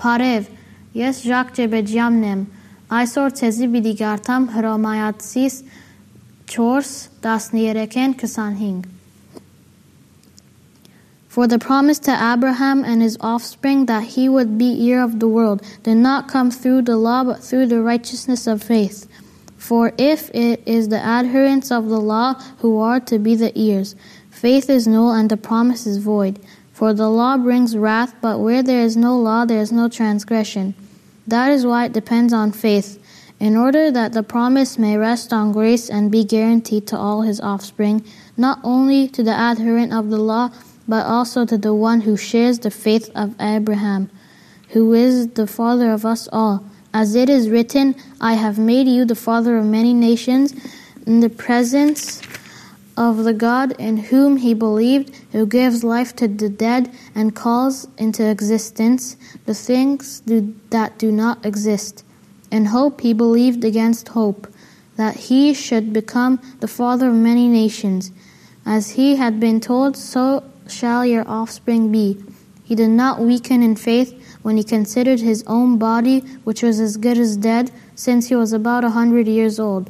Բարև, ես Ժակ Ջեբեջյանն եմ։ Այսօր ցեզի պիտի գարտամ Հռոմայացիս 4:13-ին 25։ For the promise to Abraham and his offspring that he would be heir of the world did not come through the law but through the righteousness of faith. For if it is the adherents of the law who are to be the heirs, faith is null and the promise is void. For the law brings wrath, but where there is no law, there is no transgression. That is why it depends on faith, in order that the promise may rest on grace and be guaranteed to all his offspring, not only to the adherent of the law, but also to the one who shares the faith of Abraham, who is the father of us all. As it is written, I have made you the father of many nations in the presence of the God in whom he believed, who gives life to the dead and calls into existence the things do, that do not exist. In hope he believed against hope, that he should become the father of many nations. As he had been told, so shall your offspring be. He did not weaken in faith when he considered his own body, which was as good as dead, since he was about a hundred years old,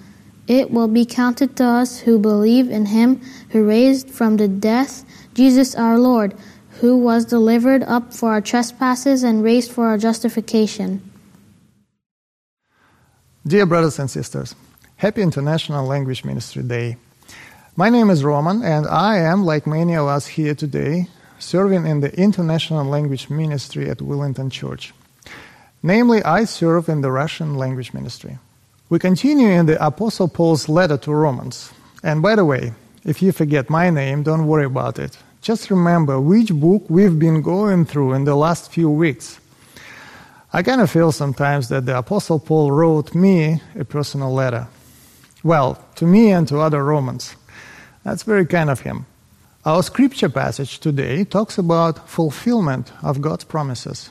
It will be counted to us who believe in him who raised from the death Jesus our Lord, who was delivered up for our trespasses and raised for our justification. Dear brothers and sisters, happy International Language Ministry Day. My name is Roman, and I am, like many of us here today, serving in the International Language Ministry at Wellington Church. Namely, I serve in the Russian language ministry. We continue in the Apostle Paul's letter to Romans. And by the way, if you forget my name, don't worry about it. Just remember which book we've been going through in the last few weeks. I kind of feel sometimes that the Apostle Paul wrote me a personal letter. Well, to me and to other Romans. That's very kind of him. Our scripture passage today talks about fulfillment of God's promises.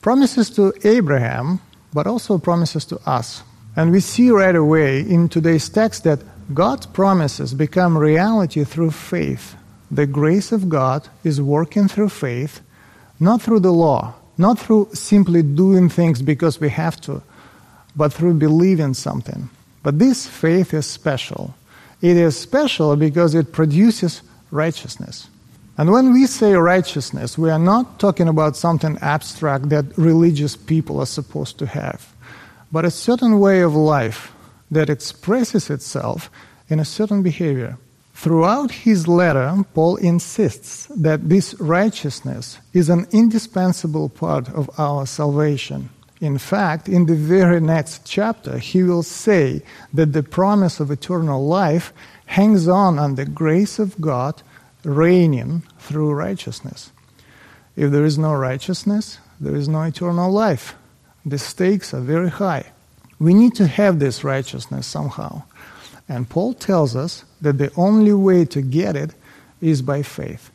Promises to Abraham, but also promises to us. And we see right away in today's text that God's promises become reality through faith. The grace of God is working through faith, not through the law, not through simply doing things because we have to, but through believing something. But this faith is special. It is special because it produces righteousness. And when we say righteousness, we are not talking about something abstract that religious people are supposed to have, but a certain way of life that expresses itself in a certain behavior. Throughout his letter, Paul insists that this righteousness is an indispensable part of our salvation. In fact, in the very next chapter, he will say that the promise of eternal life hangs on on the grace of God reigning through righteousness. If there is no righteousness, there is no eternal life. The stakes are very high. We need to have this righteousness somehow. And Paul tells us that the only way to get it is by faith.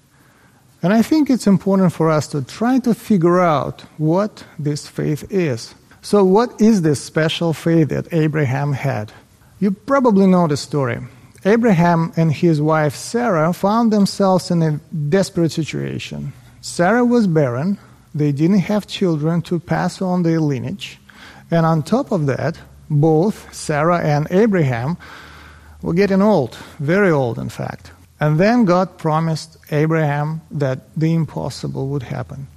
And I think it's important for us to try to figure out what this faith is. So, what is this special faith that Abraham had? You probably know the story. Abraham and his wife Sarah found themselves in a desperate situation. Sarah was barren, they didn't have children to pass on their lineage, and on top of that, both Sarah and Abraham were getting old, very old, in fact. And then God promised Abraham that the impossible would happen.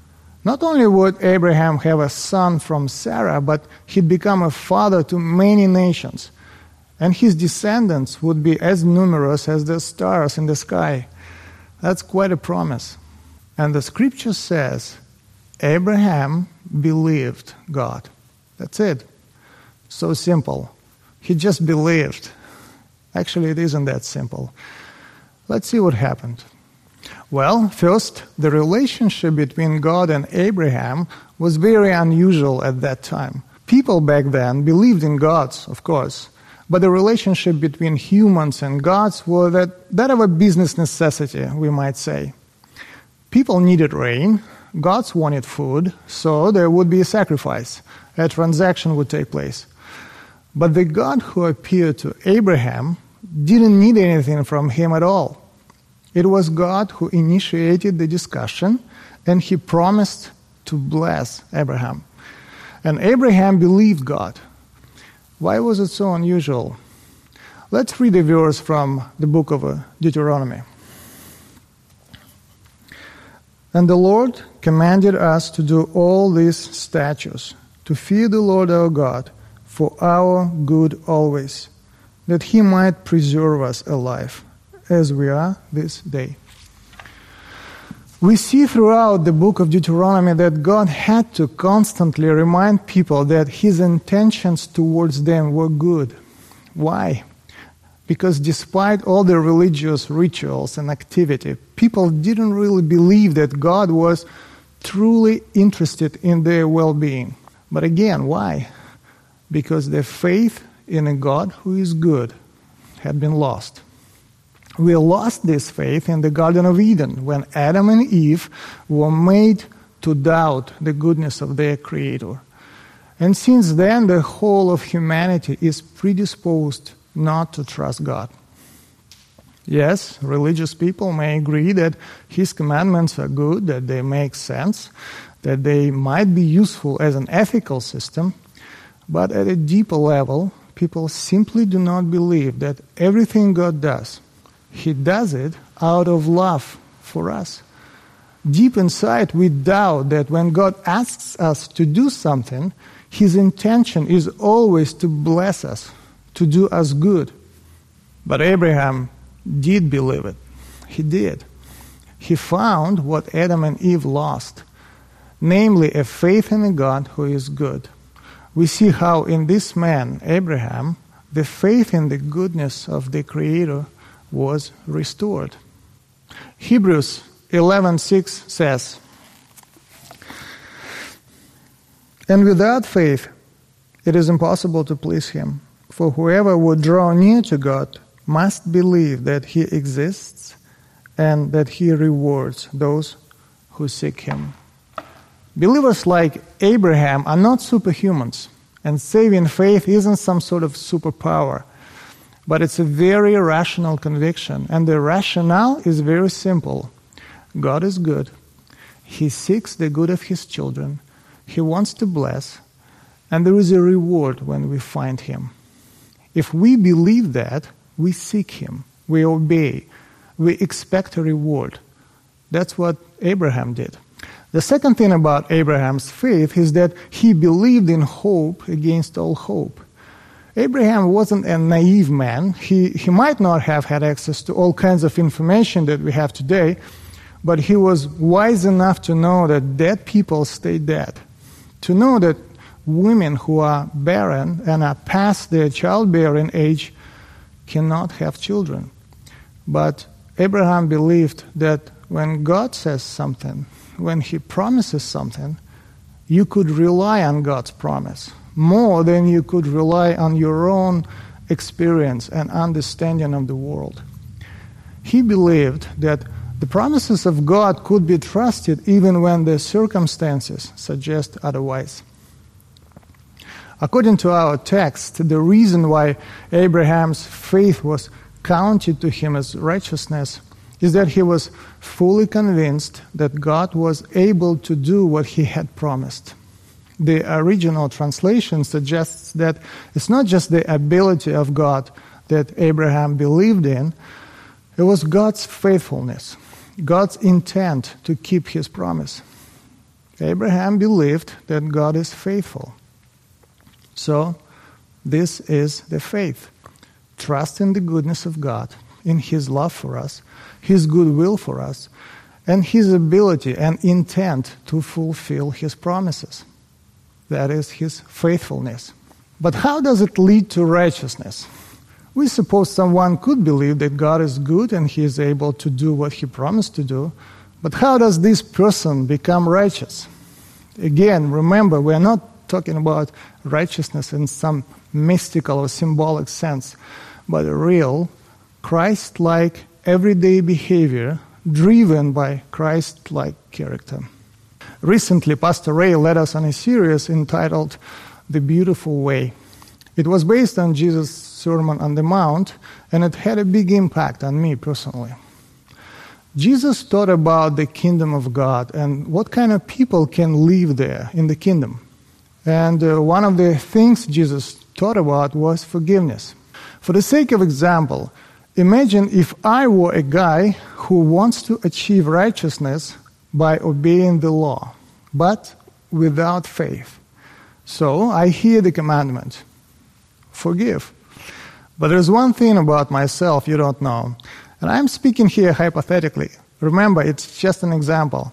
Not only would Abraham have a son from Sarah, but he'd become a father to many nations. And his descendants would be as numerous as the stars in the sky. That's quite a promise. And the scripture says Abraham believed God. That's it. So simple. He just believed. Actually, it isn't that simple. Let's see what happened. Well, first, the relationship between God and Abraham was very unusual at that time. People back then believed in gods, of course, but the relationship between humans and gods was that, that of a business necessity, we might say. People needed rain, gods wanted food, so there would be a sacrifice. A transaction would take place. But the God who appeared to Abraham didn't need anything from him at all. It was God who initiated the discussion, and he promised to bless Abraham. And Abraham believed God. Why was it so unusual? Let's read a verse from the book of uh, Deuteronomy. And the Lord commanded us to do all these statutes, to fear the Lord our God for our good always, that he might preserve us alive as we are this day. We see throughout the book of Deuteronomy that God had to constantly remind people that his intentions towards them were good. Why? Because despite all the religious rituals and activity, people didn't really believe that God was truly interested in their well being. But again, why? Because their faith in a God who is good had been lost. We lost this faith in the Garden of Eden when Adam and Eve were made to doubt the goodness of their Creator. And since then, the whole of humanity is predisposed not to trust God. Yes, religious people may agree that His commandments are good, that they make sense, that they might be useful as an ethical system, but at a deeper level, people simply do not believe that everything God does he does it out of love for us. Deep inside, we doubt that when God asks us to do something, His intention is always to bless us, to do us good. But Abraham did believe it. He did. He found what Adam and Eve lost, namely a faith in a God who is good. We see how in this man, Abraham, the faith in the goodness of the Creator was restored. Hebrews 11:6 says, "And without faith it is impossible to please him, for whoever would draw near to God must believe that he exists and that he rewards those who seek him." Believers like Abraham are not superhumans, and saving faith isn't some sort of superpower. But it's a very rational conviction. And the rationale is very simple God is good. He seeks the good of His children. He wants to bless. And there is a reward when we find Him. If we believe that, we seek Him, we obey, we expect a reward. That's what Abraham did. The second thing about Abraham's faith is that he believed in hope against all hope. Abraham wasn't a naive man. He, he might not have had access to all kinds of information that we have today, but he was wise enough to know that dead people stay dead, to know that women who are barren and are past their childbearing age cannot have children. But Abraham believed that when God says something, when he promises something, you could rely on God's promise more than you could rely on your own experience and understanding of the world. He believed that the promises of God could be trusted even when the circumstances suggest otherwise. According to our text, the reason why Abraham's faith was counted to him as righteousness is that he was fully convinced that God was able to do what he had promised the original translation suggests that it's not just the ability of God that Abraham believed in, it was God's faithfulness, God's intent to keep his promise. Abraham believed that God is faithful. So, this is the faith. Trust in the goodness of God, in his love for us, his goodwill for us, and his ability and intent to fulfill his promises. That is his faithfulness. But how does it lead to righteousness? We suppose someone could believe that God is good and he is able to do what he promised to do. But how does this person become righteous? Again, remember, we're not talking about righteousness in some mystical or symbolic sense, but a real Christ like everyday behavior driven by Christ like character. Recently, Pastor Ray led us on a series entitled The Beautiful Way. It was based on Jesus' Sermon on the Mount, and it had a big impact on me personally. Jesus taught about the kingdom of God and what kind of people can live there in the kingdom. And uh, one of the things Jesus taught about was forgiveness. For the sake of example, imagine if I were a guy who wants to achieve righteousness by obeying the law, but without faith. So I hear the commandment forgive. But there's one thing about myself you don't know. And I'm speaking here hypothetically. Remember, it's just an example.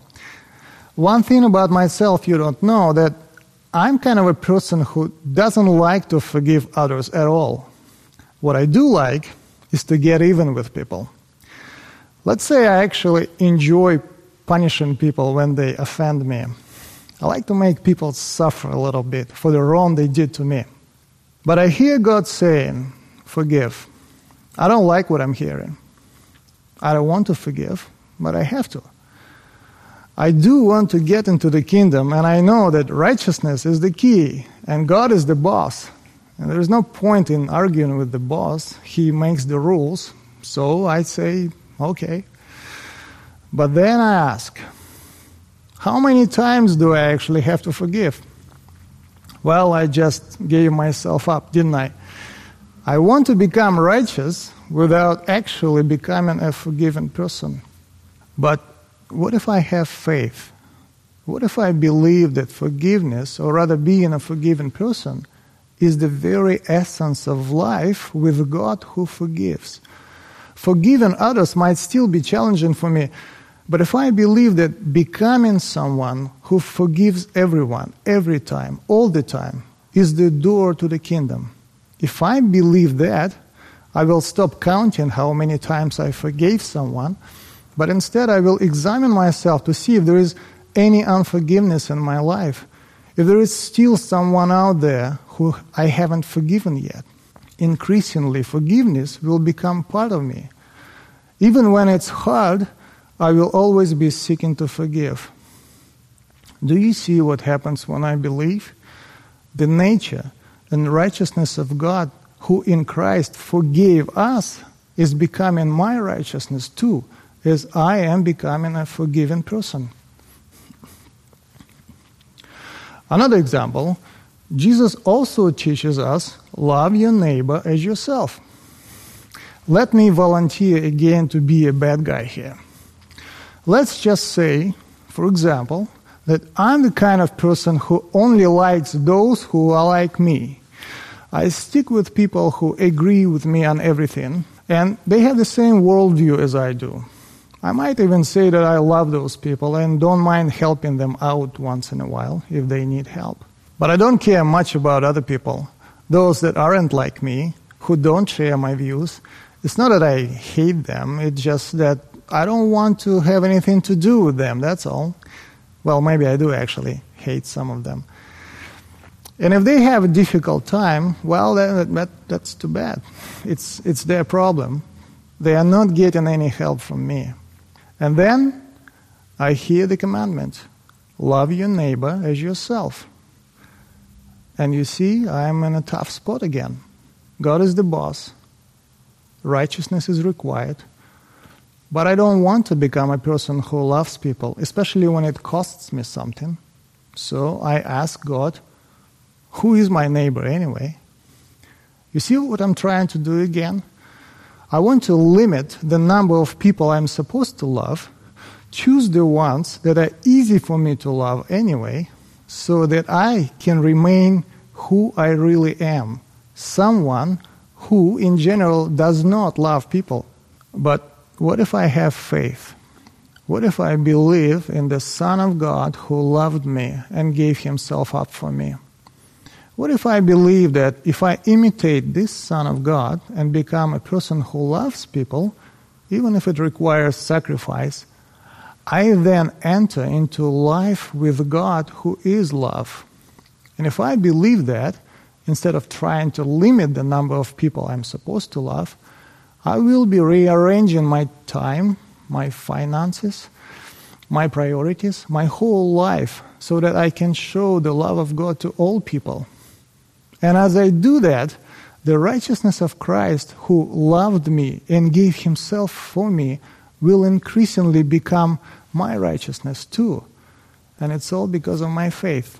One thing about myself you don't know that I'm kind of a person who doesn't like to forgive others at all. What I do like is to get even with people. Let's say I actually enjoy punishing people when they offend me. I like to make people suffer a little bit for the wrong they did to me. But I hear God saying, Forgive. I don't like what I'm hearing. I don't want to forgive, but I have to. I do want to get into the kingdom, and I know that righteousness is the key, and God is the boss. And there's no point in arguing with the boss. He makes the rules. So I say, okay. But then I ask, how many times do I actually have to forgive? Well, I just gave myself up, didn't I? I want to become righteous without actually becoming a forgiven person. But what if I have faith? What if I believe that forgiveness, or rather being a forgiven person, is the very essence of life with God who forgives? Forgiving others might still be challenging for me, but if I believe that becoming someone who forgives everyone, every time, all the time, is the door to the kingdom, if I believe that, I will stop counting how many times I forgave someone, but instead I will examine myself to see if there is any unforgiveness in my life, if there is still someone out there who I haven't forgiven yet. Increasingly, forgiveness will become part of me. Even when it's hard, I will always be seeking to forgive. Do you see what happens when I believe? The nature and righteousness of God who in Christ forgave us is becoming my righteousness too, as I am becoming a forgiven person. Another example, Jesus also teaches us love your neighbor as yourself. Let me volunteer again to be a bad guy here. Let's just say, for example, that I'm the kind of person who only likes those who are like me. I stick with people who agree with me on everything, and they have the same worldview as I do. I might even say that I love those people and don't mind helping them out once in a while if they need help. But I don't care much about other people, those that aren't like me, who don't share my views. It's not that I hate them, it's just that I don't want to have anything to do with them, that's all. Well, maybe I do actually hate some of them. And if they have a difficult time, well, that, that, that's too bad. It's, it's their problem. They are not getting any help from me. And then I hear the commandment love your neighbor as yourself. And you see, I'm in a tough spot again. God is the boss, righteousness is required. But I don't want to become a person who loves people, especially when it costs me something. So I ask God, who is my neighbor anyway? You see what I'm trying to do again? I want to limit the number of people I'm supposed to love, choose the ones that are easy for me to love anyway, so that I can remain who I really am someone who, in general, does not love people. But what if I have faith? What if I believe in the Son of God who loved me and gave himself up for me? What if I believe that if I imitate this Son of God and become a person who loves people, even if it requires sacrifice, I then enter into life with God who is love. And if I believe that, instead of trying to limit the number of people I'm supposed to love, I will be rearranging my time, my finances, my priorities, my whole life, so that I can show the love of God to all people. And as I do that, the righteousness of Christ, who loved me and gave himself for me, will increasingly become my righteousness too. And it's all because of my faith.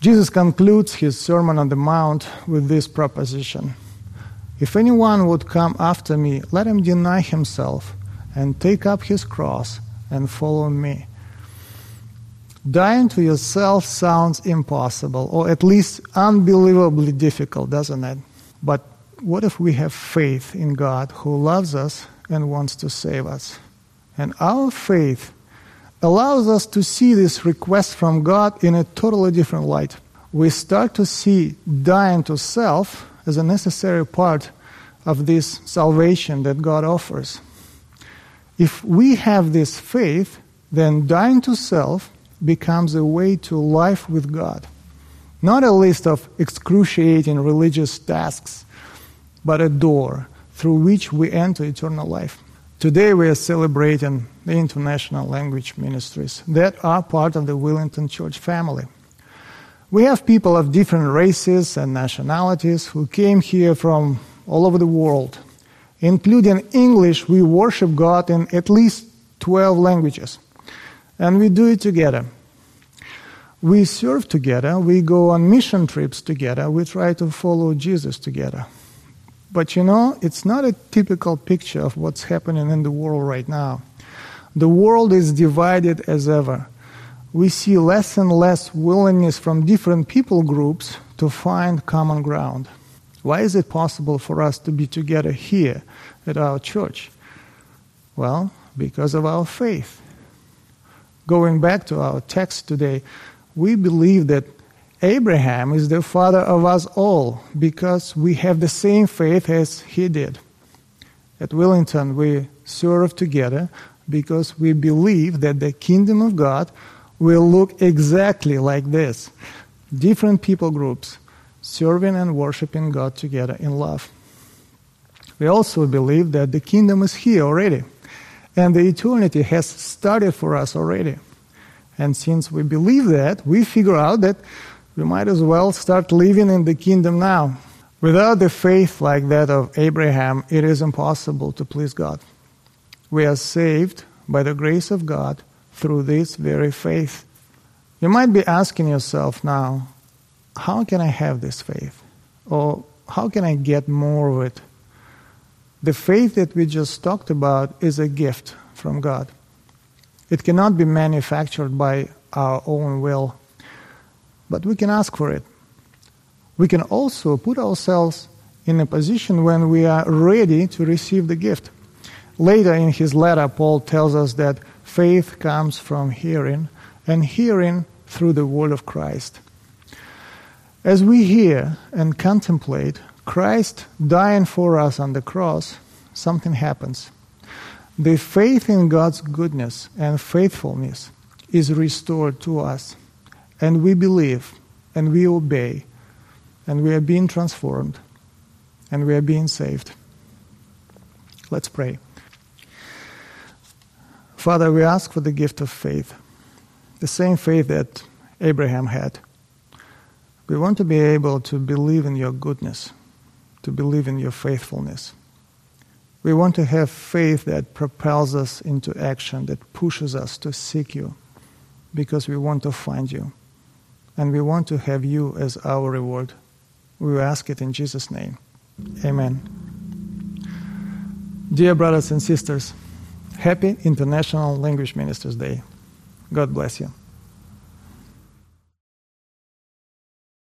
Jesus concludes his Sermon on the Mount with this proposition If anyone would come after me, let him deny himself and take up his cross and follow me. Dying to yourself sounds impossible, or at least unbelievably difficult, doesn't it? But what if we have faith in God who loves us and wants to save us? And our faith allows us to see this request from God in a totally different light. We start to see dying to self as a necessary part of this salvation that God offers. If we have this faith, then dying to self becomes a way to life with God. Not a list of excruciating religious tasks, but a door through which we enter eternal life. Today we are celebrating the international language ministries that are part of the Wellington Church family. We have people of different races and nationalities who came here from all over the world. Including English, we worship God in at least 12 languages and we do it together. We serve together, we go on mission trips together, we try to follow Jesus together. But you know, it's not a typical picture of what's happening in the world right now. The world is divided as ever. We see less and less willingness from different people groups to find common ground. Why is it possible for us to be together here at our church? Well, because of our faith going back to our text today, we believe that Abraham is the father of us all because we have the same faith as he did. At Wellington, we serve together because we believe that the kingdom of God will look exactly like this different people groups serving and worshiping God together in love. We also believe that the kingdom is here already. And the eternity has started for us already. And since we believe that, we figure out that we might as well start living in the kingdom now. Without the faith like that of Abraham, it is impossible to please God. We are saved by the grace of God through this very faith. You might be asking yourself now, how can I have this faith? Or how can I get more of it? The faith that we just talked about is a gift from God. It cannot be manufactured by our own will, but we can ask for it. We can also put ourselves in a position when we are ready to receive the gift. Later in his letter, Paul tells us that faith comes from hearing, and hearing through the word of Christ. As we hear and contemplate Christ dying for us on the cross, something happens. The faith in God's goodness and faithfulness is restored to us, and we believe and we obey, and we are being transformed, and we are being saved. Let's pray. Father, we ask for the gift of faith, the same faith that Abraham had. We want to be able to believe in your goodness to believe in your faithfulness. We want to have faith that propels us into action, that pushes us to seek you, because we want to find you. And we want to have you as our reward. We ask it in Jesus' name. Amen. Dear brothers and sisters, happy International Language Ministers Day. God bless you.